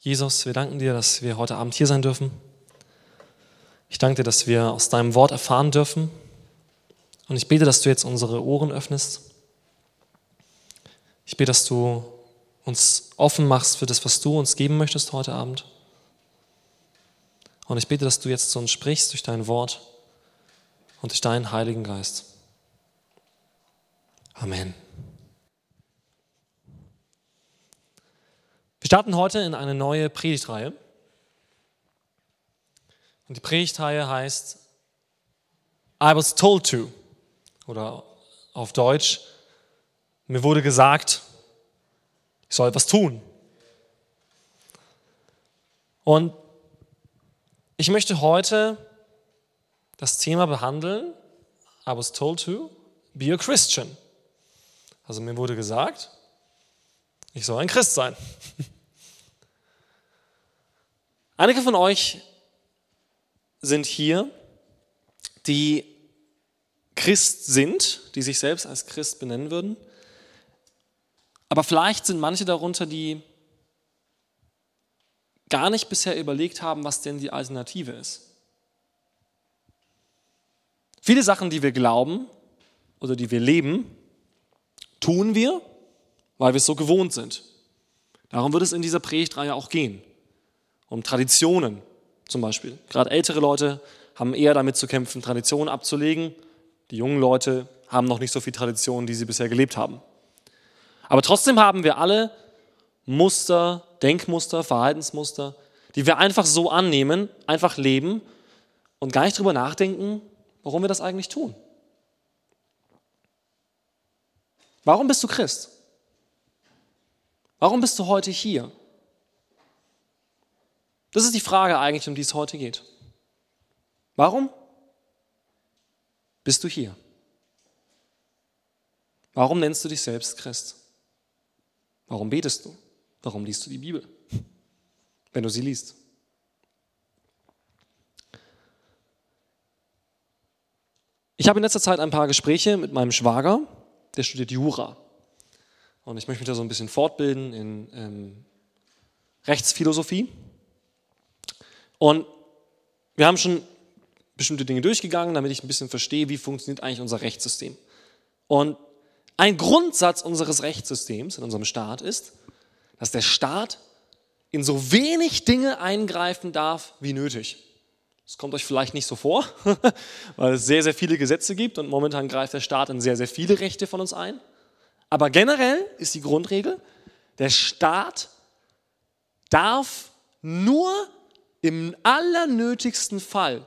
Jesus, wir danken dir, dass wir heute Abend hier sein dürfen. Ich danke dir, dass wir aus deinem Wort erfahren dürfen. Und ich bete, dass du jetzt unsere Ohren öffnest. Ich bete, dass du uns offen machst für das, was du uns geben möchtest heute Abend. Und ich bete, dass du jetzt zu uns sprichst durch dein Wort und durch deinen Heiligen Geist. Amen. Wir starten heute in eine neue Predigtreihe. Und die Predigtreihe heißt I was told to. Oder auf Deutsch, mir wurde gesagt, ich soll etwas tun. Und ich möchte heute das Thema behandeln, I was told to be a Christian. Also mir wurde gesagt, ich soll ein Christ sein. Einige von euch sind hier, die Christ sind, die sich selbst als Christ benennen würden. Aber vielleicht sind manche darunter, die gar nicht bisher überlegt haben, was denn die Alternative ist. Viele Sachen, die wir glauben oder die wir leben, tun wir, weil wir es so gewohnt sind. Darum wird es in dieser Predigtreihe auch gehen um Traditionen zum Beispiel. Gerade ältere Leute haben eher damit zu kämpfen, Traditionen abzulegen. Die jungen Leute haben noch nicht so viel Tradition, die sie bisher gelebt haben. Aber trotzdem haben wir alle Muster, Denkmuster, Verhaltensmuster, die wir einfach so annehmen, einfach leben und gar nicht drüber nachdenken, warum wir das eigentlich tun. Warum bist du Christ? Warum bist du heute hier? Das ist die Frage eigentlich, um die es heute geht. Warum bist du hier? Warum nennst du dich selbst Christ? Warum betest du? Warum liest du die Bibel, wenn du sie liest? Ich habe in letzter Zeit ein paar Gespräche mit meinem Schwager, der studiert Jura. Und ich möchte mich da so ein bisschen fortbilden in ähm, Rechtsphilosophie. Und wir haben schon bestimmte Dinge durchgegangen, damit ich ein bisschen verstehe, wie funktioniert eigentlich unser Rechtssystem. Und ein Grundsatz unseres Rechtssystems in unserem Staat ist, dass der Staat in so wenig Dinge eingreifen darf wie nötig. Das kommt euch vielleicht nicht so vor, weil es sehr, sehr viele Gesetze gibt und momentan greift der Staat in sehr, sehr viele Rechte von uns ein. Aber generell ist die Grundregel, der Staat darf nur im allernötigsten Fall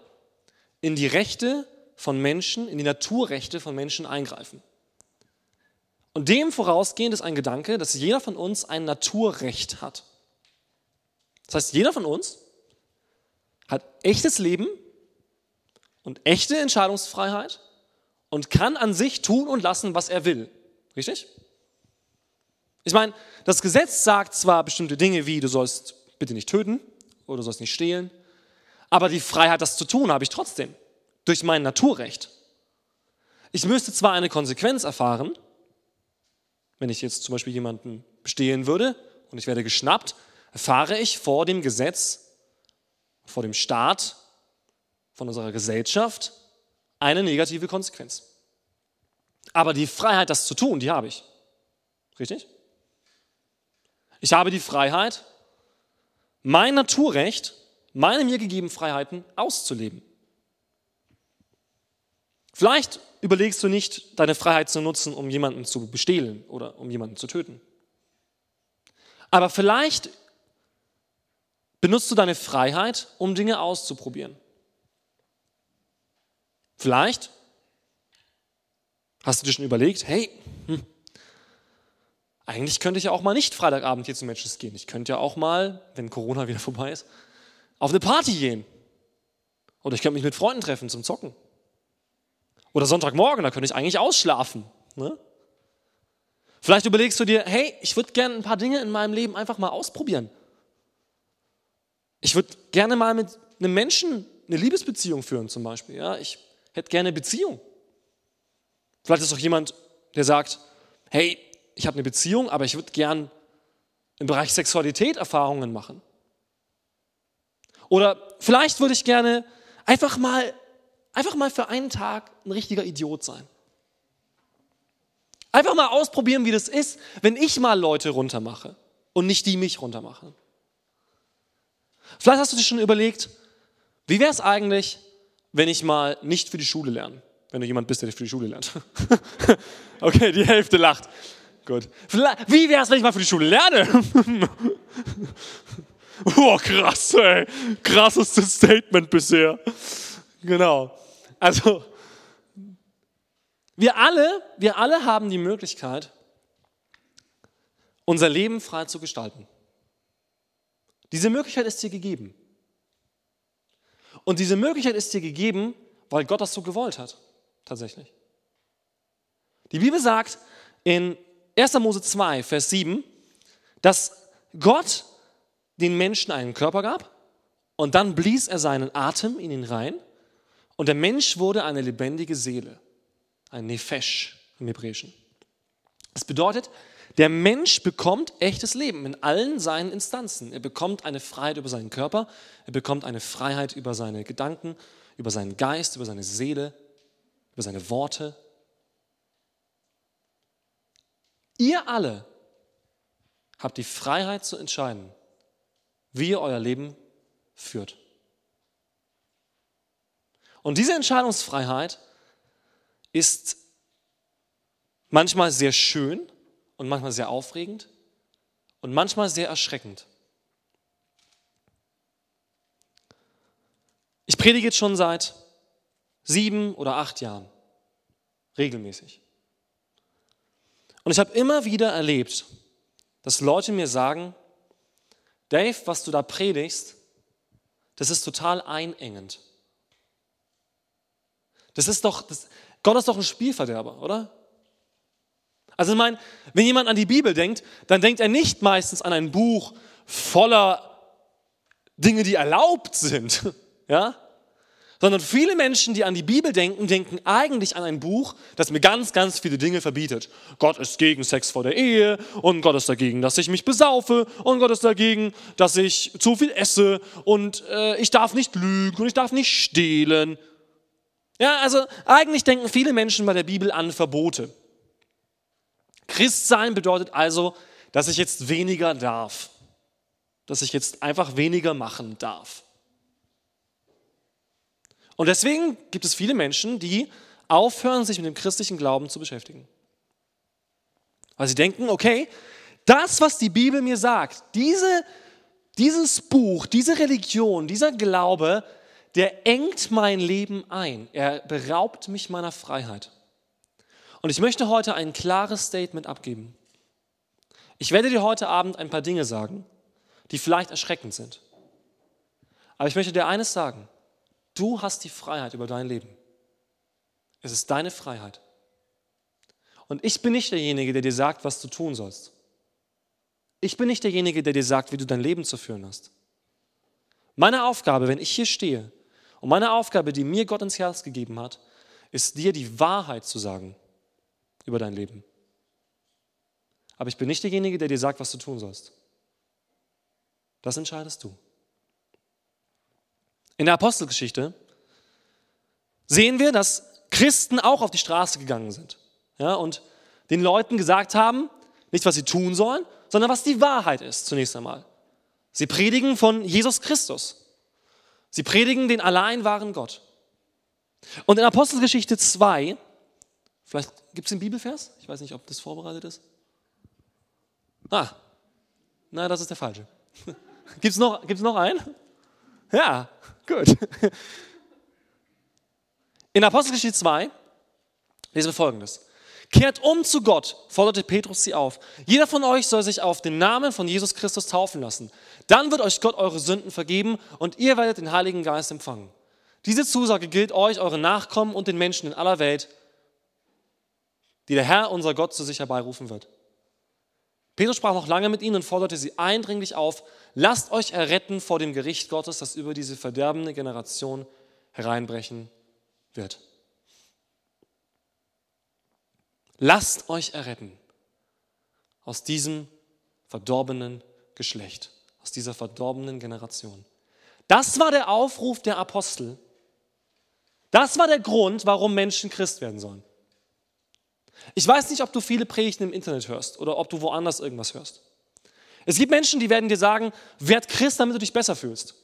in die Rechte von Menschen, in die Naturrechte von Menschen eingreifen. Und dem vorausgehend ist ein Gedanke, dass jeder von uns ein Naturrecht hat. Das heißt, jeder von uns hat echtes Leben und echte Entscheidungsfreiheit und kann an sich tun und lassen, was er will. Richtig? Ich meine, das Gesetz sagt zwar bestimmte Dinge wie, du sollst bitte nicht töten, oder du sollst nicht stehlen. Aber die Freiheit, das zu tun, habe ich trotzdem. Durch mein Naturrecht. Ich müsste zwar eine Konsequenz erfahren, wenn ich jetzt zum Beispiel jemanden bestehlen würde und ich werde geschnappt, erfahre ich vor dem Gesetz, vor dem Staat, von unserer Gesellschaft eine negative Konsequenz. Aber die Freiheit, das zu tun, die habe ich. Richtig? Ich habe die Freiheit, mein Naturrecht, meine mir gegebenen Freiheiten auszuleben. Vielleicht überlegst du nicht, deine Freiheit zu nutzen, um jemanden zu bestehlen oder um jemanden zu töten. Aber vielleicht benutzt du deine Freiheit, um Dinge auszuprobieren. Vielleicht hast du dir schon überlegt, hey, hm, eigentlich könnte ich ja auch mal nicht Freitagabend hier zu Matches gehen. Ich könnte ja auch mal, wenn Corona wieder vorbei ist, auf eine Party gehen. Oder ich könnte mich mit Freunden treffen zum Zocken. Oder Sonntagmorgen, da könnte ich eigentlich ausschlafen. Ne? Vielleicht überlegst du dir, hey, ich würde gerne ein paar Dinge in meinem Leben einfach mal ausprobieren. Ich würde gerne mal mit einem Menschen eine Liebesbeziehung führen zum Beispiel. Ja? Ich hätte gerne eine Beziehung. Vielleicht ist auch jemand, der sagt, hey, ich habe eine Beziehung, aber ich würde gern im Bereich Sexualität Erfahrungen machen. Oder vielleicht würde ich gerne einfach mal, einfach mal für einen Tag ein richtiger Idiot sein. Einfach mal ausprobieren, wie das ist, wenn ich mal Leute runtermache und nicht die mich runtermachen. Vielleicht hast du dir schon überlegt, wie wäre es eigentlich, wenn ich mal nicht für die Schule lerne? Wenn du jemand bist, der nicht für die Schule lernt. okay, die Hälfte lacht. Gut. Wie wäre es, wenn ich mal für die Schule lerne? oh, krass, ey. Krassestes Statement bisher. Genau. Also, wir alle, wir alle haben die Möglichkeit, unser Leben frei zu gestalten. Diese Möglichkeit ist dir gegeben. Und diese Möglichkeit ist dir gegeben, weil Gott das so gewollt hat, tatsächlich. Die Bibel sagt in 1. Mose 2, Vers 7, dass Gott den Menschen einen Körper gab und dann blies er seinen Atem in ihn rein und der Mensch wurde eine lebendige Seele, ein Nefesh im Hebräischen. Das bedeutet, der Mensch bekommt echtes Leben in allen seinen Instanzen. Er bekommt eine Freiheit über seinen Körper, er bekommt eine Freiheit über seine Gedanken, über seinen Geist, über seine Seele, über seine Worte. Ihr alle habt die Freiheit zu entscheiden, wie ihr euer Leben führt. Und diese Entscheidungsfreiheit ist manchmal sehr schön und manchmal sehr aufregend und manchmal sehr erschreckend. Ich predige jetzt schon seit sieben oder acht Jahren, regelmäßig. Und ich habe immer wieder erlebt, dass Leute mir sagen, Dave, was du da predigst, das ist total einengend. Das ist doch, das, Gott ist doch ein Spielverderber, oder? Also ich meine, wenn jemand an die Bibel denkt, dann denkt er nicht meistens an ein Buch voller Dinge, die erlaubt sind, ja? Sondern viele Menschen, die an die Bibel denken, denken eigentlich an ein Buch, das mir ganz, ganz viele Dinge verbietet. Gott ist gegen Sex vor der Ehe und Gott ist dagegen, dass ich mich besaufe und Gott ist dagegen, dass ich zu viel esse und äh, ich darf nicht lügen und ich darf nicht stehlen. Ja, also eigentlich denken viele Menschen bei der Bibel an Verbote. Christsein bedeutet also, dass ich jetzt weniger darf. Dass ich jetzt einfach weniger machen darf. Und deswegen gibt es viele Menschen, die aufhören, sich mit dem christlichen Glauben zu beschäftigen. Weil sie denken, okay, das, was die Bibel mir sagt, diese, dieses Buch, diese Religion, dieser Glaube, der engt mein Leben ein. Er beraubt mich meiner Freiheit. Und ich möchte heute ein klares Statement abgeben. Ich werde dir heute Abend ein paar Dinge sagen, die vielleicht erschreckend sind. Aber ich möchte dir eines sagen. Du hast die Freiheit über dein Leben. Es ist deine Freiheit. Und ich bin nicht derjenige, der dir sagt, was du tun sollst. Ich bin nicht derjenige, der dir sagt, wie du dein Leben zu führen hast. Meine Aufgabe, wenn ich hier stehe, und meine Aufgabe, die mir Gott ins Herz gegeben hat, ist dir die Wahrheit zu sagen über dein Leben. Aber ich bin nicht derjenige, der dir sagt, was du tun sollst. Das entscheidest du. In der Apostelgeschichte sehen wir, dass Christen auch auf die Straße gegangen sind ja, und den Leuten gesagt haben, nicht was sie tun sollen, sondern was die Wahrheit ist zunächst einmal. Sie predigen von Jesus Christus. Sie predigen den allein wahren Gott. Und in Apostelgeschichte 2 Vielleicht gibt es einen Bibelvers? Ich weiß nicht, ob das vorbereitet ist. Ah, nein, das ist der falsche. Gibt es noch, gibt's noch einen? Ja, gut. In Apostelgeschichte 2 lesen wir folgendes. Kehrt um zu Gott, forderte Petrus sie auf. Jeder von euch soll sich auf den Namen von Jesus Christus taufen lassen. Dann wird euch Gott eure Sünden vergeben und ihr werdet den Heiligen Geist empfangen. Diese Zusage gilt euch, euren Nachkommen und den Menschen in aller Welt die der Herr, unser Gott, zu sich herbeirufen wird. Petrus sprach noch lange mit ihnen und forderte sie eindringlich auf, lasst euch erretten vor dem Gericht Gottes, das über diese verderbende Generation hereinbrechen wird. Lasst euch erretten aus diesem verdorbenen Geschlecht, aus dieser verdorbenen Generation. Das war der Aufruf der Apostel. Das war der Grund, warum Menschen Christ werden sollen. Ich weiß nicht, ob du viele Predigten im Internet hörst oder ob du woanders irgendwas hörst. Es gibt Menschen, die werden dir sagen, werd Christ, damit du dich besser fühlst.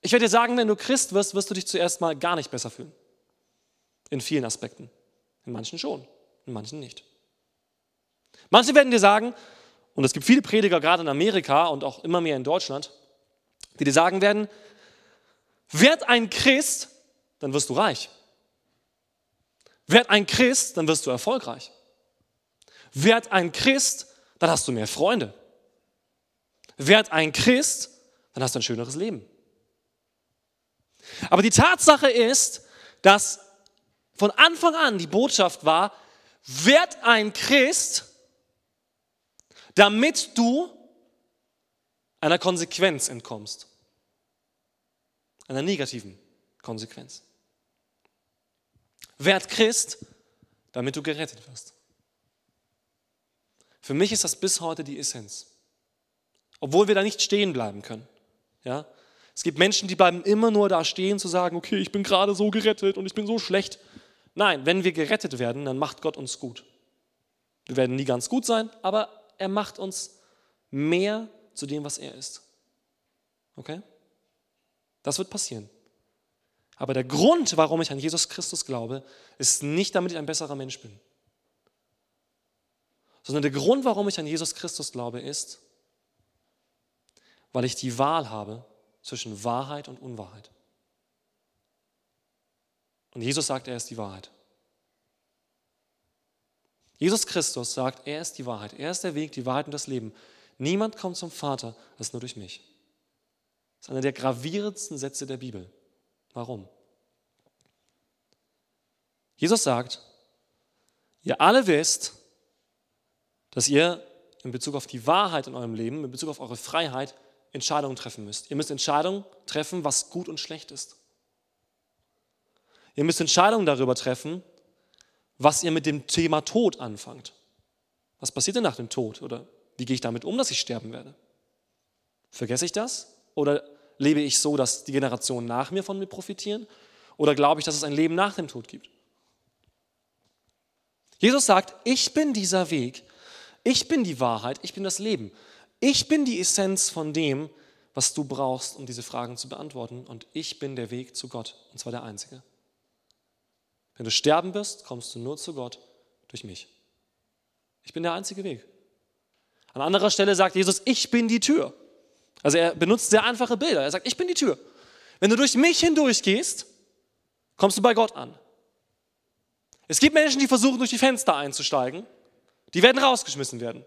Ich werde dir sagen, wenn du Christ wirst, wirst du dich zuerst mal gar nicht besser fühlen. In vielen Aspekten. In manchen schon, in manchen nicht. Manche werden dir sagen, und es gibt viele Prediger gerade in Amerika und auch immer mehr in Deutschland, die dir sagen werden, werd ein Christ, dann wirst du reich. Werd ein Christ, dann wirst du erfolgreich. Werd ein Christ, dann hast du mehr Freunde. Werd ein Christ, dann hast du ein schöneres Leben. Aber die Tatsache ist, dass von Anfang an die Botschaft war, werd ein Christ, damit du einer Konsequenz entkommst. Einer negativen Konsequenz. Werd Christ, damit du gerettet wirst. Für mich ist das bis heute die Essenz. Obwohl wir da nicht stehen bleiben können. Ja? Es gibt Menschen, die bleiben immer nur da stehen, zu sagen, okay, ich bin gerade so gerettet und ich bin so schlecht. Nein, wenn wir gerettet werden, dann macht Gott uns gut. Wir werden nie ganz gut sein, aber er macht uns mehr zu dem, was er ist. Okay? Das wird passieren. Aber der Grund, warum ich an Jesus Christus glaube, ist nicht, damit ich ein besserer Mensch bin. Sondern der Grund, warum ich an Jesus Christus glaube, ist, weil ich die Wahl habe zwischen Wahrheit und Unwahrheit. Und Jesus sagt, er ist die Wahrheit. Jesus Christus sagt, er ist die Wahrheit. Er ist der Weg, die Wahrheit und das Leben. Niemand kommt zum Vater als nur durch mich. Das ist einer der gravierendsten Sätze der Bibel. Warum? Jesus sagt, ihr alle wisst, dass ihr in Bezug auf die Wahrheit in eurem Leben, in Bezug auf eure Freiheit, Entscheidungen treffen müsst. Ihr müsst Entscheidungen treffen, was gut und schlecht ist. Ihr müsst Entscheidungen darüber treffen, was ihr mit dem Thema Tod anfangt. Was passiert denn nach dem Tod? Oder wie gehe ich damit um, dass ich sterben werde? Vergesse ich das? Oder lebe ich so, dass die Generationen nach mir von mir profitieren? Oder glaube ich, dass es ein Leben nach dem Tod gibt? Jesus sagt, ich bin dieser Weg, ich bin die Wahrheit, ich bin das Leben. Ich bin die Essenz von dem, was du brauchst, um diese Fragen zu beantworten. Und ich bin der Weg zu Gott, und zwar der einzige. Wenn du sterben wirst, kommst du nur zu Gott durch mich. Ich bin der einzige Weg. An anderer Stelle sagt Jesus, ich bin die Tür. Also er benutzt sehr einfache Bilder. Er sagt, ich bin die Tür. Wenn du durch mich hindurch gehst, kommst du bei Gott an. Es gibt Menschen, die versuchen, durch die Fenster einzusteigen. Die werden rausgeschmissen werden.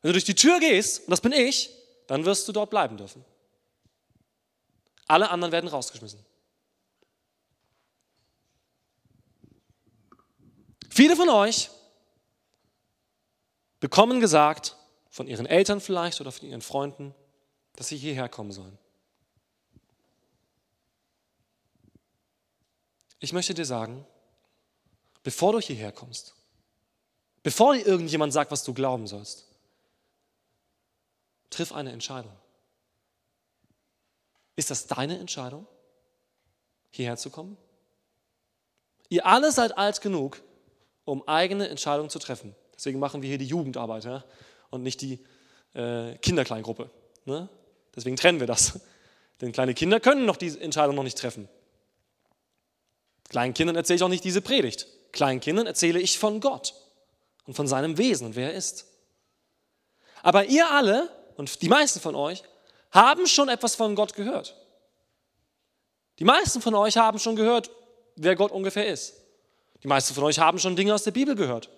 Wenn du durch die Tür gehst, und das bin ich, dann wirst du dort bleiben dürfen. Alle anderen werden rausgeschmissen. Viele von euch bekommen gesagt, von ihren Eltern vielleicht oder von ihren Freunden, dass sie hierher kommen sollen. Ich möchte dir sagen, bevor du hierher kommst, bevor dir irgendjemand sagt, was du glauben sollst, Triff eine Entscheidung. Ist das deine Entscheidung, hierher zu kommen? Ihr alle seid alt genug, um eigene Entscheidungen zu treffen. Deswegen machen wir hier die Jugendarbeit ja? Und nicht die äh, Kinderkleingruppe. Ne? Deswegen trennen wir das. Denn kleine Kinder können noch diese Entscheidung noch nicht treffen. Kleinen Kindern erzähle ich auch nicht diese Predigt. Kleinen Kindern erzähle ich von Gott und von seinem Wesen und wer er ist. Aber ihr alle und die meisten von euch haben schon etwas von Gott gehört. Die meisten von euch haben schon gehört, wer Gott ungefähr ist. Die meisten von euch haben schon Dinge aus der Bibel gehört.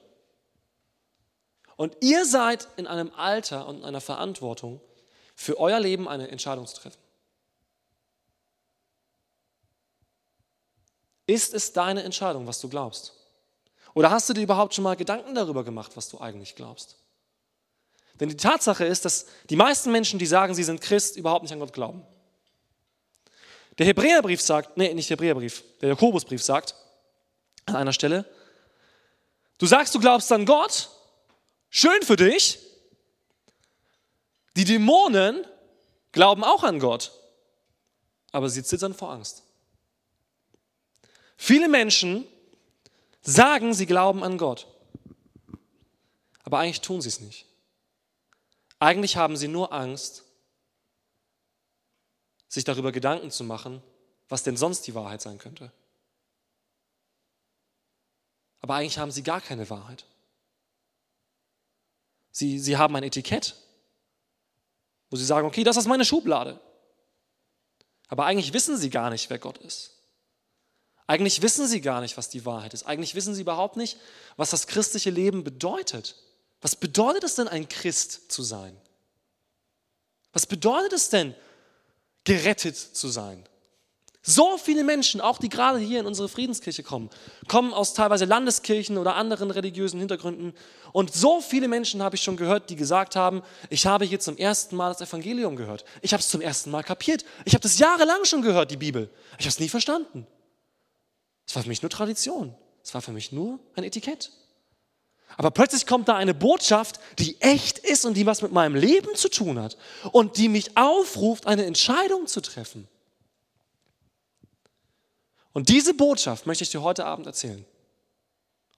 Und ihr seid in einem Alter und einer Verantwortung, für euer Leben eine Entscheidung zu treffen. Ist es deine Entscheidung, was du glaubst? Oder hast du dir überhaupt schon mal Gedanken darüber gemacht, was du eigentlich glaubst? Denn die Tatsache ist, dass die meisten Menschen, die sagen, sie sind Christ, überhaupt nicht an Gott glauben. Der Hebräerbrief sagt, nee, nicht Hebräerbrief, der Jakobusbrief sagt an einer Stelle, du sagst, du glaubst an Gott, schön für dich. Die Dämonen glauben auch an Gott. aber sie zittern vor Angst. Viele Menschen sagen, sie glauben an Gott, aber eigentlich tun sie es nicht. Eigentlich haben sie nur Angst, sich darüber Gedanken zu machen, was denn sonst die Wahrheit sein könnte. Aber eigentlich haben sie gar keine Wahrheit. Sie, sie haben ein Etikett, wo sie sagen, okay, das ist meine Schublade. Aber eigentlich wissen sie gar nicht, wer Gott ist. Eigentlich wissen sie gar nicht, was die Wahrheit ist. Eigentlich wissen sie überhaupt nicht, was das christliche Leben bedeutet. Was bedeutet es denn, ein Christ zu sein? Was bedeutet es denn, gerettet zu sein? So viele Menschen, auch die gerade hier in unsere Friedenskirche kommen, kommen aus teilweise Landeskirchen oder anderen religiösen Hintergründen. Und so viele Menschen habe ich schon gehört, die gesagt haben, ich habe hier zum ersten Mal das Evangelium gehört. Ich habe es zum ersten Mal kapiert. Ich habe das jahrelang schon gehört, die Bibel. Ich habe es nie verstanden. Es war für mich nur Tradition. Es war für mich nur ein Etikett. Aber plötzlich kommt da eine Botschaft, die echt ist und die was mit meinem Leben zu tun hat und die mich aufruft, eine Entscheidung zu treffen. Und diese Botschaft möchte ich dir heute Abend erzählen.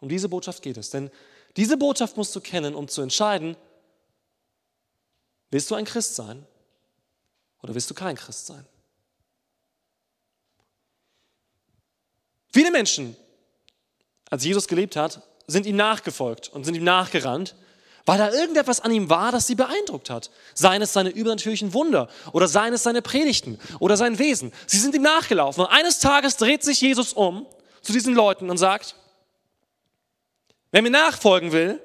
Um diese Botschaft geht es. Denn diese Botschaft musst du kennen, um zu entscheiden, willst du ein Christ sein oder willst du kein Christ sein? Viele Menschen, als Jesus gelebt hat, sind ihm nachgefolgt und sind ihm nachgerannt, weil da irgendetwas an ihm war, das sie beeindruckt hat. Seien es seine übernatürlichen Wunder oder seien es seine Predigten oder sein Wesen. Sie sind ihm nachgelaufen und eines Tages dreht sich Jesus um zu diesen Leuten und sagt, wer mir nachfolgen will,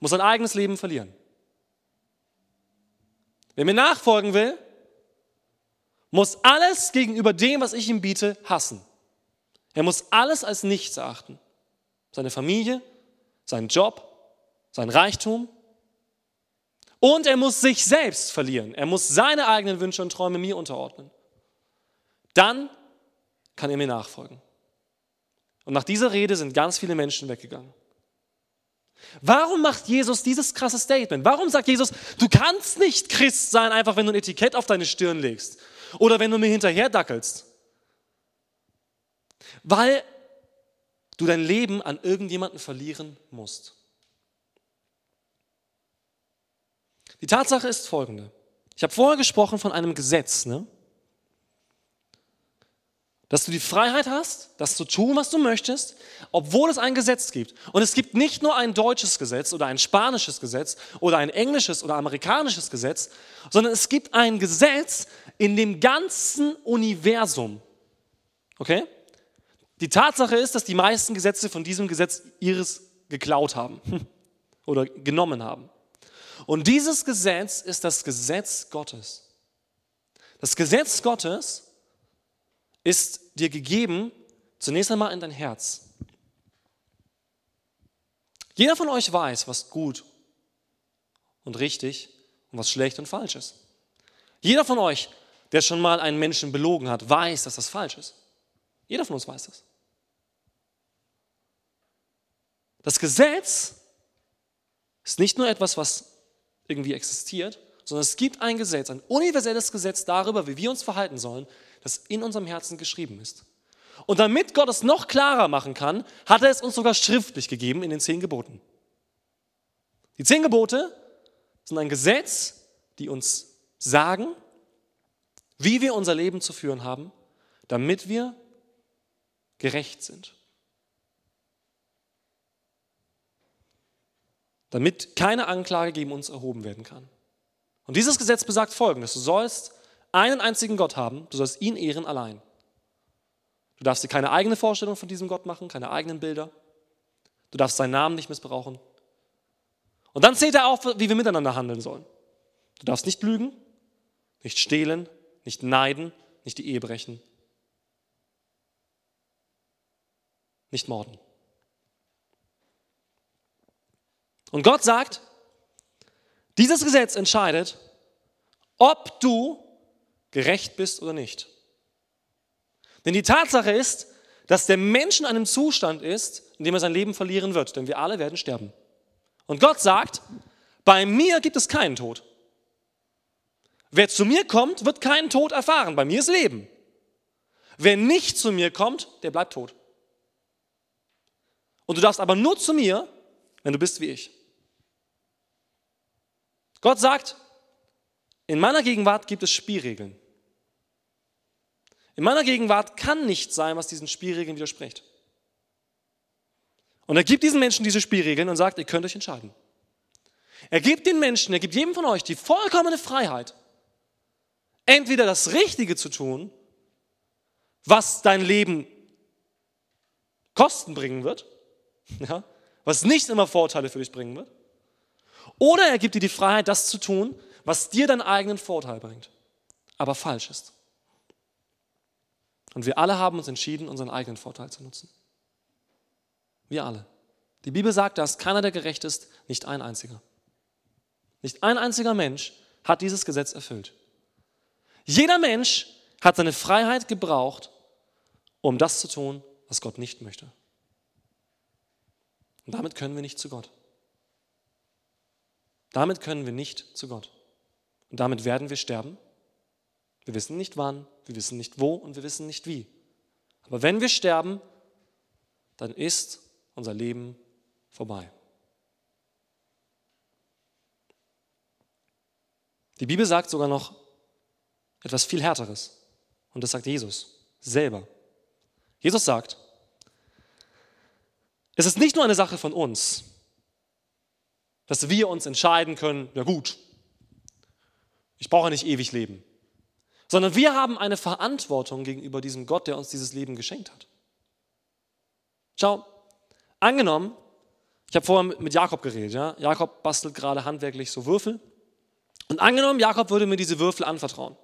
muss sein eigenes Leben verlieren. Wer mir nachfolgen will, muss alles gegenüber dem, was ich ihm biete, hassen. Er muss alles als nichts erachten. Seine Familie, seinen Job, sein Reichtum. Und er muss sich selbst verlieren. Er muss seine eigenen Wünsche und Träume mir unterordnen. Dann kann er mir nachfolgen. Und nach dieser Rede sind ganz viele Menschen weggegangen. Warum macht Jesus dieses krasse Statement? Warum sagt Jesus, du kannst nicht Christ sein, einfach wenn du ein Etikett auf deine Stirn legst oder wenn du mir hinterher dackelst? Weil du dein Leben an irgendjemanden verlieren musst. Die Tatsache ist folgende. Ich habe vorher gesprochen von einem Gesetz, ne? dass du die Freiheit hast, das zu tun, was du möchtest, obwohl es ein Gesetz gibt. Und es gibt nicht nur ein deutsches Gesetz oder ein spanisches Gesetz oder ein englisches oder amerikanisches Gesetz, sondern es gibt ein Gesetz in dem ganzen Universum. Okay? Die Tatsache ist, dass die meisten Gesetze von diesem Gesetz ihres geklaut haben oder genommen haben. Und dieses Gesetz ist das Gesetz Gottes. Das Gesetz Gottes ist dir gegeben, zunächst einmal in dein Herz. Jeder von euch weiß, was gut und richtig und was schlecht und falsch ist. Jeder von euch, der schon mal einen Menschen belogen hat, weiß, dass das falsch ist. Jeder von uns weiß das. Das Gesetz ist nicht nur etwas, was irgendwie existiert, sondern es gibt ein Gesetz, ein universelles Gesetz darüber, wie wir uns verhalten sollen, das in unserem Herzen geschrieben ist. Und damit Gott es noch klarer machen kann, hat er es uns sogar schriftlich gegeben in den zehn Geboten. Die zehn Gebote sind ein Gesetz, die uns sagen, wie wir unser Leben zu führen haben, damit wir gerecht sind. Damit keine Anklage gegen uns erhoben werden kann. Und dieses Gesetz besagt folgendes, du sollst einen einzigen Gott haben, du sollst ihn ehren allein. Du darfst dir keine eigene Vorstellung von diesem Gott machen, keine eigenen Bilder. Du darfst seinen Namen nicht missbrauchen. Und dann zählt er auf, wie wir miteinander handeln sollen. Du darfst nicht lügen, nicht stehlen, nicht neiden, nicht die Ehe brechen, nicht morden. Und Gott sagt, dieses Gesetz entscheidet, ob du gerecht bist oder nicht. Denn die Tatsache ist, dass der Mensch in einem Zustand ist, in dem er sein Leben verlieren wird, denn wir alle werden sterben. Und Gott sagt, bei mir gibt es keinen Tod. Wer zu mir kommt, wird keinen Tod erfahren. Bei mir ist Leben. Wer nicht zu mir kommt, der bleibt tot. Und du darfst aber nur zu mir, wenn du bist wie ich. Gott sagt, in meiner Gegenwart gibt es Spielregeln. In meiner Gegenwart kann nichts sein, was diesen Spielregeln widerspricht. Und er gibt diesen Menschen diese Spielregeln und sagt, ihr könnt euch entscheiden. Er gibt den Menschen, er gibt jedem von euch die vollkommene Freiheit, entweder das Richtige zu tun, was dein Leben Kosten bringen wird, ja, was nicht immer Vorteile für dich bringen wird, oder er gibt dir die Freiheit, das zu tun, was dir deinen eigenen Vorteil bringt, aber falsch ist. Und wir alle haben uns entschieden, unseren eigenen Vorteil zu nutzen. Wir alle. Die Bibel sagt, dass keiner, der gerecht ist, nicht ein einziger. Nicht ein einziger Mensch hat dieses Gesetz erfüllt. Jeder Mensch hat seine Freiheit gebraucht, um das zu tun, was Gott nicht möchte. Und damit können wir nicht zu Gott. Damit können wir nicht zu Gott. Und damit werden wir sterben. Wir wissen nicht wann, wir wissen nicht wo und wir wissen nicht wie. Aber wenn wir sterben, dann ist unser Leben vorbei. Die Bibel sagt sogar noch etwas viel Härteres. Und das sagt Jesus selber. Jesus sagt, es ist nicht nur eine Sache von uns, dass wir uns entscheiden können, ja gut, ich brauche nicht ewig leben, sondern wir haben eine Verantwortung gegenüber diesem Gott, der uns dieses Leben geschenkt hat. Schau, angenommen, ich habe vorher mit Jakob geredet, ja? Jakob bastelt gerade handwerklich so Würfel und angenommen, Jakob würde mir diese Würfel anvertrauen.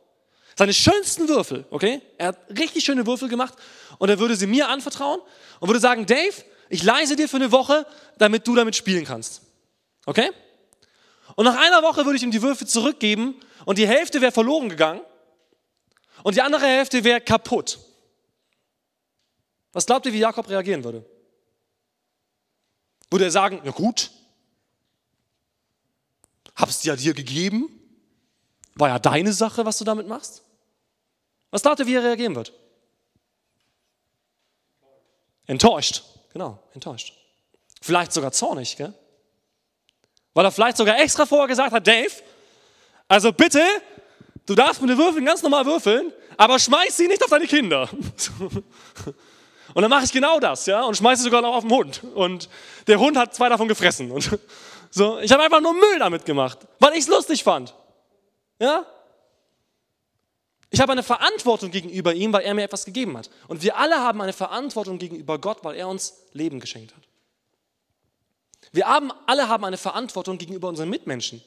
Seine schönsten Würfel, okay? Er hat richtig schöne Würfel gemacht und er würde sie mir anvertrauen und würde sagen, Dave, ich leise dir für eine Woche, damit du damit spielen kannst. Okay? Und nach einer Woche würde ich ihm die Würfel zurückgeben und die Hälfte wäre verloren gegangen und die andere Hälfte wäre kaputt. Was glaubt ihr, wie Jakob reagieren würde? Würde er sagen, na gut, hab's ja dir gegeben, war ja deine Sache, was du damit machst? Was glaubt ihr, wie er reagieren wird? Enttäuscht, genau, enttäuscht. Vielleicht sogar zornig, gell? Weil er vielleicht sogar extra vorher gesagt hat, Dave, also bitte, du darfst mit den Würfeln ganz normal würfeln, aber schmeiß sie nicht auf deine Kinder. Und dann mache ich genau das, ja, und schmeiße sie sogar noch auf den Hund. Und der Hund hat zwei davon gefressen. Und so, ich habe einfach nur Müll damit gemacht, weil ich es lustig fand. Ja? Ich habe eine Verantwortung gegenüber ihm, weil er mir etwas gegeben hat. Und wir alle haben eine Verantwortung gegenüber Gott, weil er uns Leben geschenkt hat. Wir haben, alle haben eine Verantwortung gegenüber unseren Mitmenschen.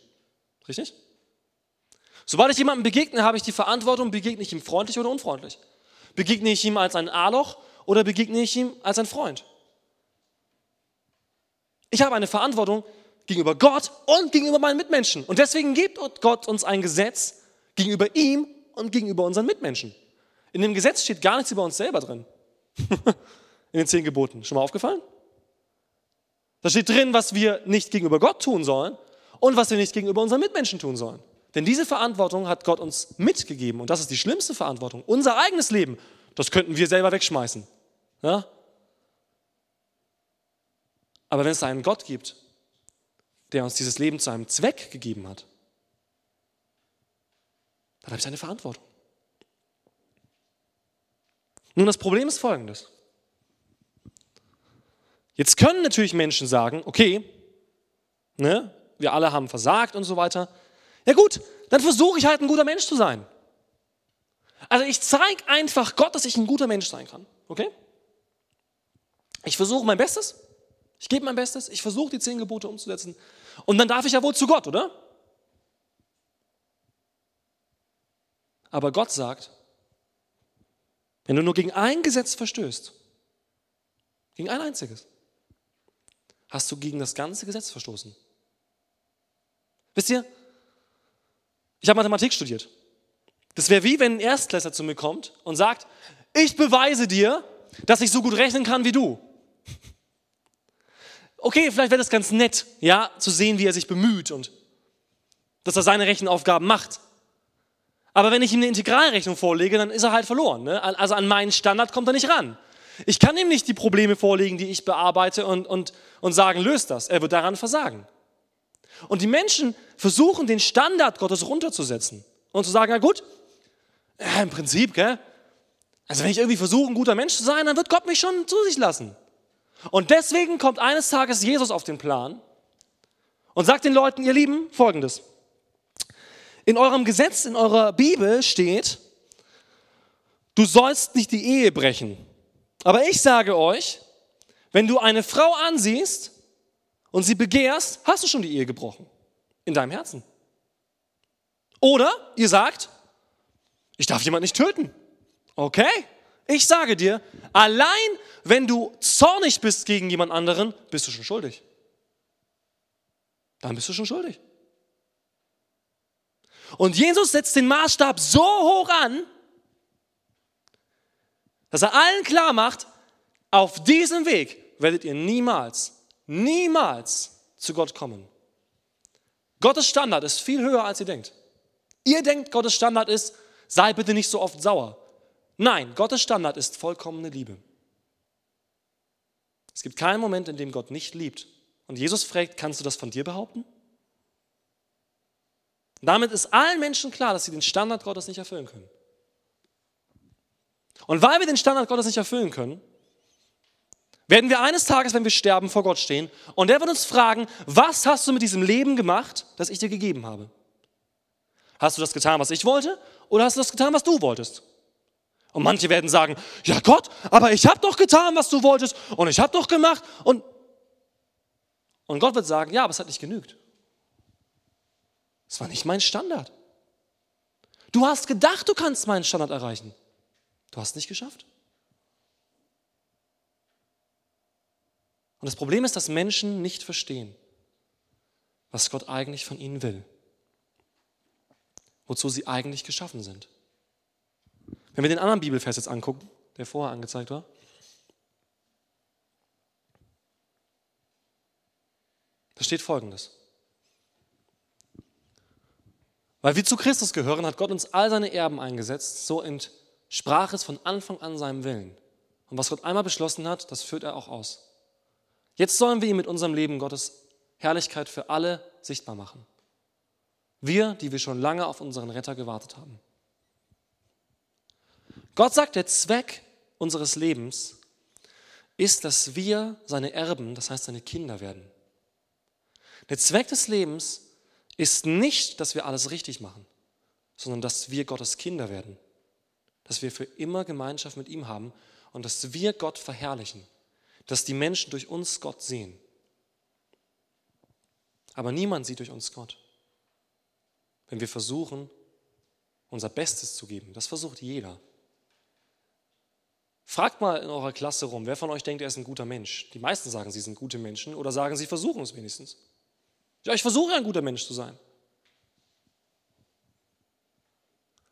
Richtig? Sobald ich jemandem begegne, habe ich die Verantwortung, begegne ich ihm freundlich oder unfreundlich. Begegne ich ihm als ein A-Loch oder begegne ich ihm als ein Freund? Ich habe eine Verantwortung gegenüber Gott und gegenüber meinen Mitmenschen. Und deswegen gibt Gott uns ein Gesetz gegenüber ihm und gegenüber unseren Mitmenschen. In dem Gesetz steht gar nichts über uns selber drin. In den zehn Geboten. Schon mal aufgefallen? Da steht drin, was wir nicht gegenüber Gott tun sollen und was wir nicht gegenüber unseren Mitmenschen tun sollen. Denn diese Verantwortung hat Gott uns mitgegeben und das ist die schlimmste Verantwortung. Unser eigenes Leben, das könnten wir selber wegschmeißen. Ja? Aber wenn es einen Gott gibt, der uns dieses Leben zu einem Zweck gegeben hat, dann habe ich eine Verantwortung. Nun, das Problem ist folgendes. Jetzt können natürlich Menschen sagen, okay, ne, wir alle haben versagt und so weiter. Ja gut, dann versuche ich halt ein guter Mensch zu sein. Also ich zeige einfach Gott, dass ich ein guter Mensch sein kann. Okay? Ich versuche mein Bestes. Ich gebe mein Bestes. Ich versuche die zehn Gebote umzusetzen. Und dann darf ich ja wohl zu Gott, oder? Aber Gott sagt, wenn du nur gegen ein Gesetz verstößt, gegen ein einziges, hast du gegen das ganze Gesetz verstoßen. Wisst ihr, ich habe Mathematik studiert. Das wäre wie wenn ein Erstklässler zu mir kommt und sagt, ich beweise dir, dass ich so gut rechnen kann wie du. Okay, vielleicht wäre das ganz nett, ja, zu sehen, wie er sich bemüht und dass er seine Rechenaufgaben macht. Aber wenn ich ihm eine Integralrechnung vorlege, dann ist er halt verloren. Ne? Also an meinen Standard kommt er nicht ran. Ich kann ihm nicht die Probleme vorlegen, die ich bearbeite und, und, und sagen, löst das. Er wird daran versagen. Und die Menschen versuchen, den Standard Gottes runterzusetzen und zu sagen, na gut, ja, im Prinzip, gell? Also wenn ich irgendwie versuche, ein guter Mensch zu sein, dann wird Gott mich schon zu sich lassen. Und deswegen kommt eines Tages Jesus auf den Plan und sagt den Leuten, ihr Lieben, folgendes. In eurem Gesetz, in eurer Bibel steht, du sollst nicht die Ehe brechen. Aber ich sage euch, wenn du eine Frau ansiehst und sie begehrst, hast du schon die Ehe gebrochen. In deinem Herzen. Oder ihr sagt, ich darf jemand nicht töten. Okay? Ich sage dir, allein wenn du zornig bist gegen jemand anderen, bist du schon schuldig. Dann bist du schon schuldig. Und Jesus setzt den Maßstab so hoch an, dass er allen klar macht, auf diesem Weg werdet ihr niemals, niemals zu Gott kommen. Gottes Standard ist viel höher, als ihr denkt. Ihr denkt, Gottes Standard ist, sei bitte nicht so oft sauer. Nein, Gottes Standard ist vollkommene Liebe. Es gibt keinen Moment, in dem Gott nicht liebt. Und Jesus fragt, kannst du das von dir behaupten? Damit ist allen Menschen klar, dass sie den Standard Gottes nicht erfüllen können. Und weil wir den Standard Gottes nicht erfüllen können, werden wir eines Tages, wenn wir sterben, vor Gott stehen und er wird uns fragen, was hast du mit diesem Leben gemacht, das ich dir gegeben habe? Hast du das getan, was ich wollte oder hast du das getan, was du wolltest? Und manche werden sagen, ja Gott, aber ich habe doch getan, was du wolltest und ich habe doch gemacht und und Gott wird sagen, ja, aber es hat nicht genügt. Es war nicht mein Standard. Du hast gedacht, du kannst meinen Standard erreichen. Du hast es nicht geschafft. Und das Problem ist, dass Menschen nicht verstehen, was Gott eigentlich von ihnen will, wozu sie eigentlich geschaffen sind. Wenn wir den anderen Bibelvers jetzt angucken, der vorher angezeigt war, da steht folgendes. Weil wir zu Christus gehören, hat Gott uns all seine Erben eingesetzt, so entsprach es von Anfang an seinem Willen. Und was Gott einmal beschlossen hat, das führt er auch aus. Jetzt sollen wir ihm mit unserem Leben Gottes Herrlichkeit für alle sichtbar machen. Wir, die wir schon lange auf unseren Retter gewartet haben. Gott sagt, der Zweck unseres Lebens ist, dass wir seine Erben, das heißt seine Kinder werden. Der Zweck des Lebens ist nicht, dass wir alles richtig machen, sondern dass wir Gottes Kinder werden. Dass wir für immer Gemeinschaft mit ihm haben und dass wir Gott verherrlichen dass die Menschen durch uns Gott sehen. Aber niemand sieht durch uns Gott. Wenn wir versuchen, unser Bestes zu geben, das versucht jeder. Fragt mal in eurer Klasse rum, wer von euch denkt, er ist ein guter Mensch? Die meisten sagen, sie sind gute Menschen oder sagen, sie versuchen es wenigstens. Ja, ich versuche ein guter Mensch zu sein.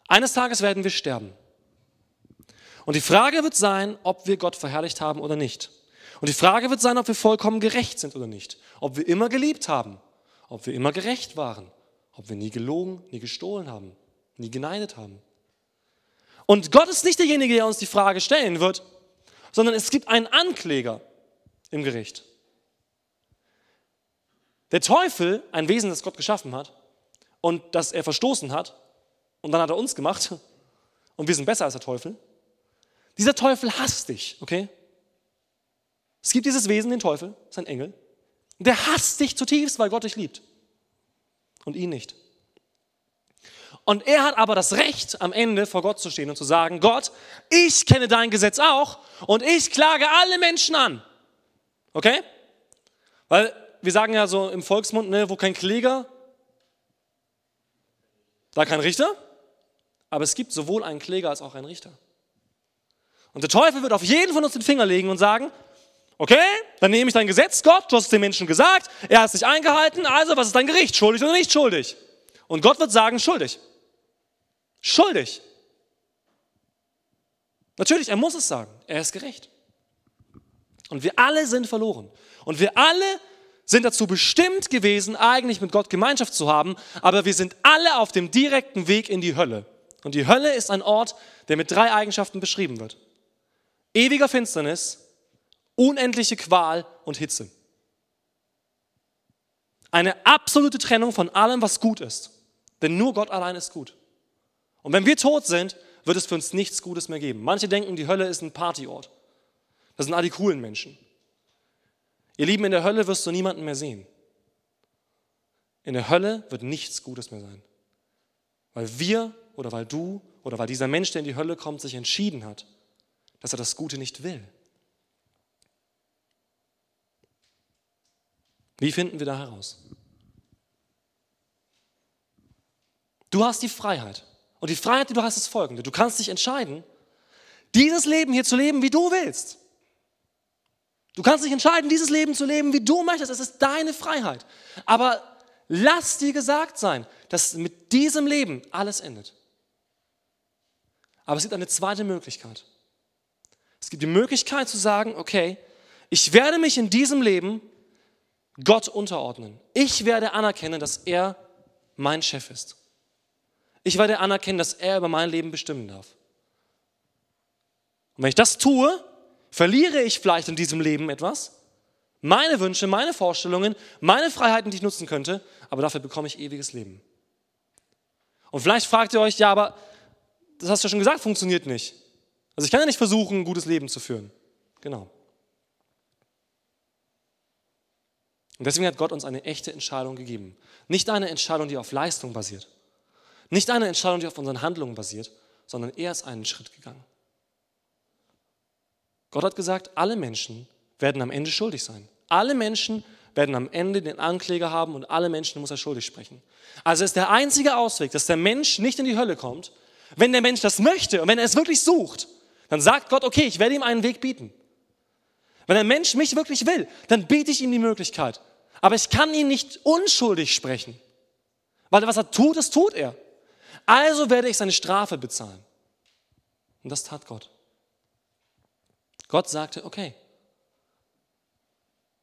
Eines Tages werden wir sterben. Und die Frage wird sein, ob wir Gott verherrlicht haben oder nicht. Und die Frage wird sein, ob wir vollkommen gerecht sind oder nicht. Ob wir immer geliebt haben, ob wir immer gerecht waren, ob wir nie gelogen, nie gestohlen haben, nie geneidet haben. Und Gott ist nicht derjenige, der uns die Frage stellen wird, sondern es gibt einen Ankläger im Gericht. Der Teufel, ein Wesen, das Gott geschaffen hat und das er verstoßen hat, und dann hat er uns gemacht und wir sind besser als der Teufel. Dieser Teufel hasst dich, okay? Es gibt dieses Wesen, den Teufel, sein Engel. Der hasst dich zutiefst, weil Gott dich liebt. Und ihn nicht. Und er hat aber das Recht, am Ende vor Gott zu stehen und zu sagen, Gott, ich kenne dein Gesetz auch und ich klage alle Menschen an. Okay? Weil wir sagen ja so im Volksmund, ne, wo kein Kläger, da kein Richter. Aber es gibt sowohl einen Kläger als auch einen Richter. Und der Teufel wird auf jeden von uns den Finger legen und sagen, Okay, dann nehme ich dein Gesetz, Gott, du hast es den Menschen gesagt, er hat es nicht eingehalten, also was ist dein Gericht, schuldig oder nicht schuldig? Und Gott wird sagen, schuldig. Schuldig. Natürlich, er muss es sagen, er ist gerecht. Und wir alle sind verloren. Und wir alle sind dazu bestimmt gewesen, eigentlich mit Gott Gemeinschaft zu haben, aber wir sind alle auf dem direkten Weg in die Hölle. Und die Hölle ist ein Ort, der mit drei Eigenschaften beschrieben wird. Ewiger Finsternis, unendliche Qual und Hitze. Eine absolute Trennung von allem, was gut ist. Denn nur Gott allein ist gut. Und wenn wir tot sind, wird es für uns nichts Gutes mehr geben. Manche denken, die Hölle ist ein Partyort. Das sind all die coolen Menschen. Ihr Lieben, in der Hölle wirst du niemanden mehr sehen. In der Hölle wird nichts Gutes mehr sein. Weil wir oder weil du oder weil dieser Mensch, der in die Hölle kommt, sich entschieden hat, dass er das Gute nicht will. Wie finden wir da heraus? Du hast die Freiheit. Und die Freiheit, die du hast, ist folgende. Du kannst dich entscheiden, dieses Leben hier zu leben, wie du willst. Du kannst dich entscheiden, dieses Leben zu leben, wie du möchtest. Es ist deine Freiheit. Aber lass dir gesagt sein, dass mit diesem Leben alles endet. Aber es gibt eine zweite Möglichkeit. Es gibt die Möglichkeit zu sagen, okay, ich werde mich in diesem Leben Gott unterordnen. Ich werde anerkennen, dass er mein Chef ist. Ich werde anerkennen, dass er über mein Leben bestimmen darf. Und wenn ich das tue, verliere ich vielleicht in diesem Leben etwas. Meine Wünsche, meine Vorstellungen, meine Freiheiten, die ich nutzen könnte, aber dafür bekomme ich ewiges Leben. Und vielleicht fragt ihr euch, ja, aber das hast du ja schon gesagt, funktioniert nicht. Also ich kann ja nicht versuchen, ein gutes Leben zu führen. Genau. Und deswegen hat Gott uns eine echte Entscheidung gegeben. Nicht eine Entscheidung, die auf Leistung basiert. Nicht eine Entscheidung, die auf unseren Handlungen basiert, sondern er ist einen Schritt gegangen. Gott hat gesagt, alle Menschen werden am Ende schuldig sein. Alle Menschen werden am Ende den Ankläger haben und alle Menschen muss er schuldig sprechen. Also ist der einzige Ausweg, dass der Mensch nicht in die Hölle kommt, wenn der Mensch das möchte und wenn er es wirklich sucht, dann sagt Gott, okay, ich werde ihm einen Weg bieten. Wenn ein Mensch mich wirklich will, dann biete ich ihm die Möglichkeit. Aber ich kann ihn nicht unschuldig sprechen. Weil was er tut, das tut er. Also werde ich seine Strafe bezahlen. Und das tat Gott. Gott sagte, okay,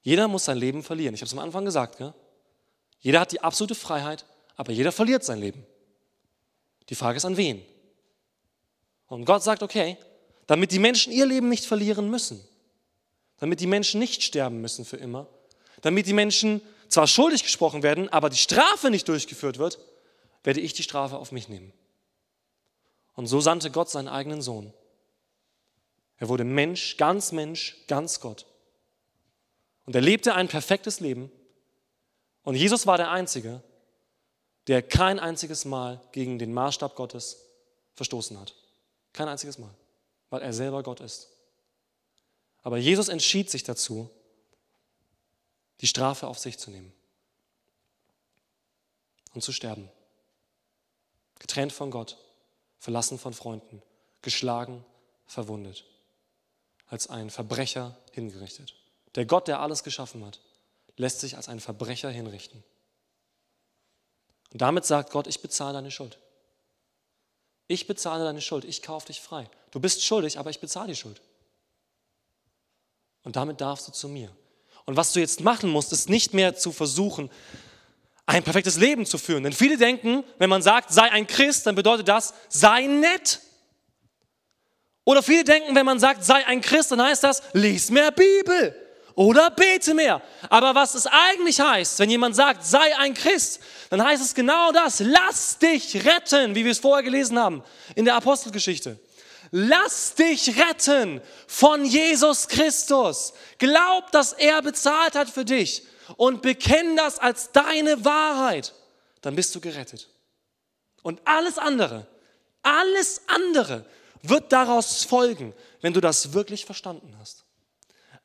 jeder muss sein Leben verlieren. Ich habe es am Anfang gesagt. Gell? Jeder hat die absolute Freiheit, aber jeder verliert sein Leben. Die Frage ist an wen. Und Gott sagt, okay, damit die Menschen ihr Leben nicht verlieren müssen, damit die Menschen nicht sterben müssen für immer, damit die Menschen zwar schuldig gesprochen werden, aber die Strafe nicht durchgeführt wird, werde ich die Strafe auf mich nehmen. Und so sandte Gott seinen eigenen Sohn. Er wurde Mensch, ganz Mensch, ganz Gott. Und er lebte ein perfektes Leben. Und Jesus war der Einzige, der kein einziges Mal gegen den Maßstab Gottes verstoßen hat. Kein einziges Mal, weil er selber Gott ist. Aber Jesus entschied sich dazu, die Strafe auf sich zu nehmen und zu sterben. Getrennt von Gott, verlassen von Freunden, geschlagen, verwundet, als ein Verbrecher hingerichtet. Der Gott, der alles geschaffen hat, lässt sich als ein Verbrecher hinrichten. Und damit sagt Gott, ich bezahle deine Schuld. Ich bezahle deine Schuld, ich kaufe dich frei. Du bist schuldig, aber ich bezahle die Schuld. Und damit darfst du zu mir. Und was du jetzt machen musst, ist nicht mehr zu versuchen, ein perfektes Leben zu führen. Denn viele denken, wenn man sagt, sei ein Christ, dann bedeutet das, sei nett. Oder viele denken, wenn man sagt, sei ein Christ, dann heißt das, lies mehr Bibel oder bete mehr. Aber was es eigentlich heißt, wenn jemand sagt, sei ein Christ, dann heißt es genau das, lass dich retten, wie wir es vorher gelesen haben in der Apostelgeschichte. Lass dich retten von Jesus Christus. Glaub, dass er bezahlt hat für dich und bekenn das als deine Wahrheit. Dann bist du gerettet. Und alles andere, alles andere wird daraus folgen, wenn du das wirklich verstanden hast.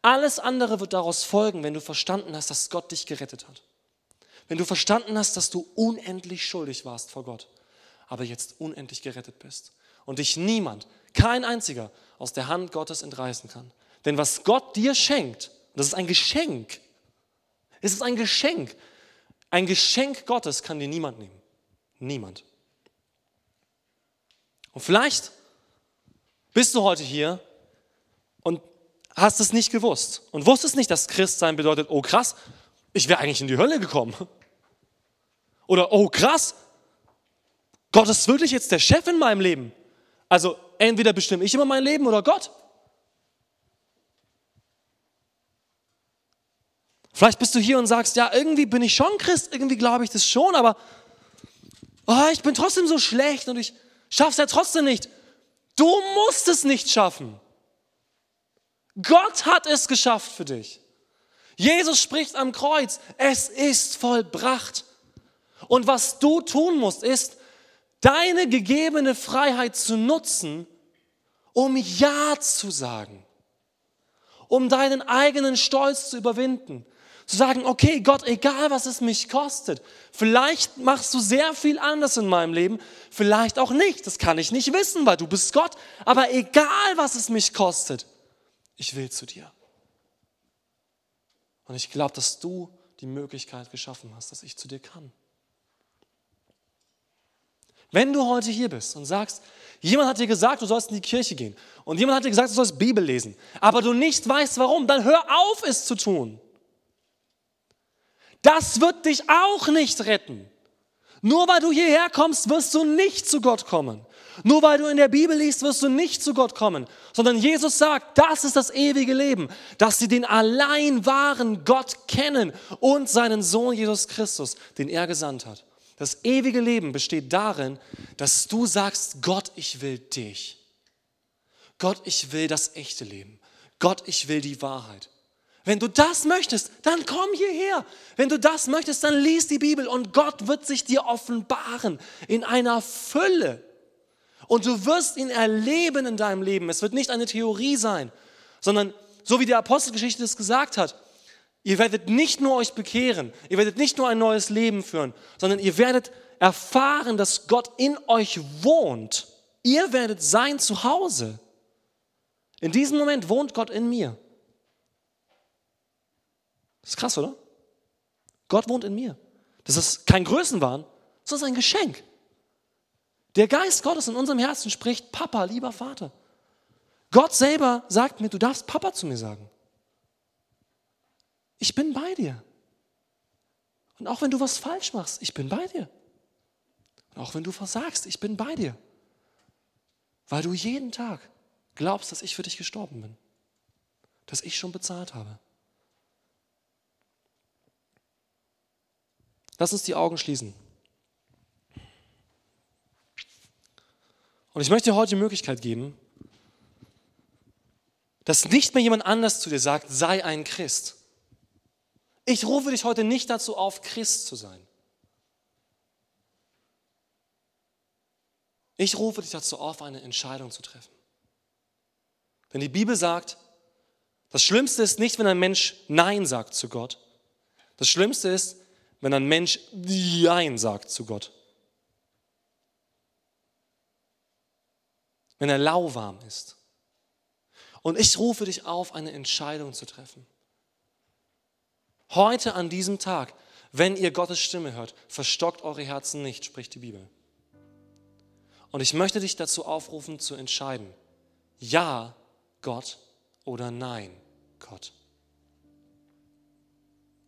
Alles andere wird daraus folgen, wenn du verstanden hast, dass Gott dich gerettet hat. Wenn du verstanden hast, dass du unendlich schuldig warst vor Gott, aber jetzt unendlich gerettet bist und dich niemand, kein einziger aus der Hand Gottes entreißen kann. Denn was Gott dir schenkt, das ist ein Geschenk. Es ist ein Geschenk. Ein Geschenk Gottes kann dir niemand nehmen. Niemand. Und vielleicht bist du heute hier hast es nicht gewusst und wusstest nicht, dass Christsein bedeutet, oh krass, ich wäre eigentlich in die Hölle gekommen. Oder oh krass, Gott ist wirklich jetzt der Chef in meinem Leben. Also entweder bestimme ich immer mein Leben oder Gott. Vielleicht bist du hier und sagst, ja, irgendwie bin ich schon Christ, irgendwie glaube ich das schon, aber oh, ich bin trotzdem so schlecht und ich schaffe es ja trotzdem nicht. Du musst es nicht schaffen. Gott hat es geschafft für dich. Jesus spricht am Kreuz, es ist vollbracht. Und was du tun musst, ist, deine gegebene Freiheit zu nutzen, um Ja zu sagen, um deinen eigenen Stolz zu überwinden, zu sagen, okay, Gott, egal was es mich kostet, vielleicht machst du sehr viel anders in meinem Leben, vielleicht auch nicht, das kann ich nicht wissen, weil du bist Gott, aber egal was es mich kostet, ich will zu dir. Und ich glaube, dass du die Möglichkeit geschaffen hast, dass ich zu dir kann. Wenn du heute hier bist und sagst, jemand hat dir gesagt, du sollst in die Kirche gehen und jemand hat dir gesagt, du sollst Bibel lesen, aber du nicht weißt warum, dann hör auf, es zu tun. Das wird dich auch nicht retten. Nur weil du hierher kommst, wirst du nicht zu Gott kommen. Nur weil du in der Bibel liest, wirst du nicht zu Gott kommen, sondern Jesus sagt, das ist das ewige Leben, dass sie den allein wahren Gott kennen und seinen Sohn Jesus Christus, den er gesandt hat. Das ewige Leben besteht darin, dass du sagst, Gott, ich will dich. Gott, ich will das echte Leben. Gott, ich will die Wahrheit. Wenn du das möchtest, dann komm hierher. Wenn du das möchtest, dann lies die Bibel und Gott wird sich dir offenbaren in einer Fülle. Und du wirst ihn erleben in deinem Leben. Es wird nicht eine Theorie sein, sondern so wie die Apostelgeschichte es gesagt hat, ihr werdet nicht nur euch bekehren, ihr werdet nicht nur ein neues Leben führen, sondern ihr werdet erfahren, dass Gott in euch wohnt. Ihr werdet sein Zuhause. In diesem Moment wohnt Gott in mir. Das ist krass, oder? Gott wohnt in mir. Das ist kein Größenwahn, sondern ein Geschenk. Der Geist Gottes in unserem Herzen spricht, Papa, lieber Vater. Gott selber sagt mir, du darfst Papa zu mir sagen. Ich bin bei dir. Und auch wenn du was falsch machst, ich bin bei dir. Und auch wenn du versagst, ich bin bei dir. Weil du jeden Tag glaubst, dass ich für dich gestorben bin. Dass ich schon bezahlt habe. Lass uns die Augen schließen. Und ich möchte dir heute die Möglichkeit geben, dass nicht mehr jemand anders zu dir sagt, sei ein Christ. Ich rufe dich heute nicht dazu auf, Christ zu sein. Ich rufe dich dazu auf, eine Entscheidung zu treffen. Denn die Bibel sagt, das Schlimmste ist nicht, wenn ein Mensch Nein sagt zu Gott. Das Schlimmste ist, wenn ein Mensch Nein sagt zu Gott. Wenn er lauwarm ist. Und ich rufe dich auf, eine Entscheidung zu treffen. Heute an diesem Tag, wenn ihr Gottes Stimme hört, verstockt eure Herzen nicht, spricht die Bibel. Und ich möchte dich dazu aufrufen, zu entscheiden. Ja, Gott oder nein, Gott.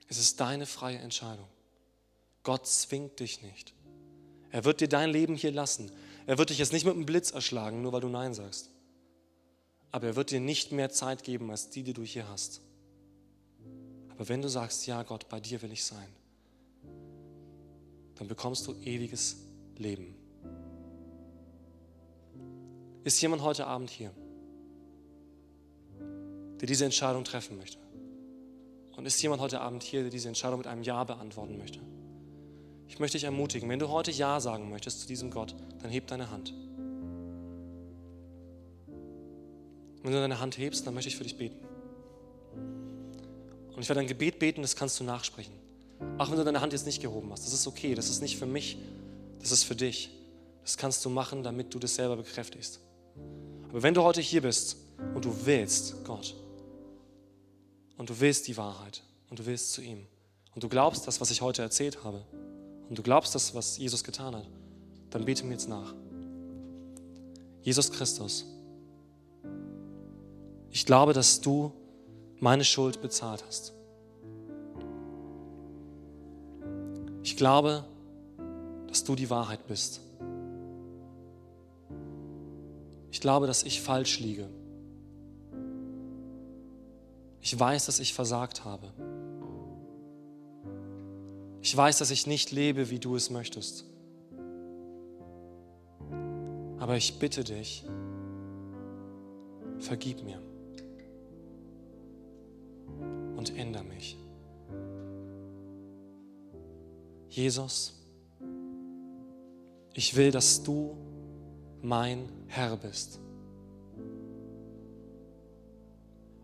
Es ist deine freie Entscheidung. Gott zwingt dich nicht. Er wird dir dein Leben hier lassen. Er wird dich jetzt nicht mit einem Blitz erschlagen, nur weil du Nein sagst. Aber er wird dir nicht mehr Zeit geben als die, die du hier hast. Aber wenn du sagst, ja Gott, bei dir will ich sein, dann bekommst du ewiges Leben. Ist jemand heute Abend hier, der diese Entscheidung treffen möchte? Und ist jemand heute Abend hier, der diese Entscheidung mit einem Ja beantworten möchte? Ich möchte dich ermutigen, wenn du heute Ja sagen möchtest zu diesem Gott, dann heb deine Hand. Wenn du deine Hand hebst, dann möchte ich für dich beten. Und ich werde ein Gebet beten, das kannst du nachsprechen. Auch wenn du deine Hand jetzt nicht gehoben hast, das ist okay, das ist nicht für mich, das ist für dich. Das kannst du machen, damit du das selber bekräftigst. Aber wenn du heute hier bist und du willst Gott und du willst die Wahrheit und du willst zu ihm und du glaubst das, was ich heute erzählt habe, und du glaubst das, was Jesus getan hat, dann bete mir jetzt nach. Jesus Christus, ich glaube, dass du meine Schuld bezahlt hast. Ich glaube, dass du die Wahrheit bist. Ich glaube, dass ich falsch liege. Ich weiß, dass ich versagt habe. Ich weiß, dass ich nicht lebe, wie du es möchtest. Aber ich bitte dich, vergib mir und ändere mich. Jesus, ich will, dass du mein Herr bist.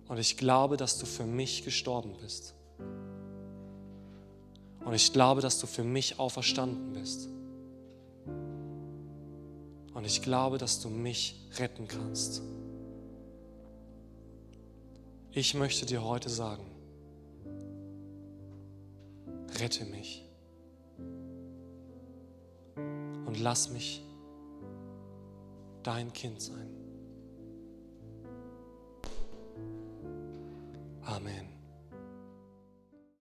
Und ich glaube, dass du für mich gestorben bist. Und ich glaube, dass du für mich auferstanden bist. Und ich glaube, dass du mich retten kannst. Ich möchte dir heute sagen, rette mich und lass mich dein Kind sein. Amen.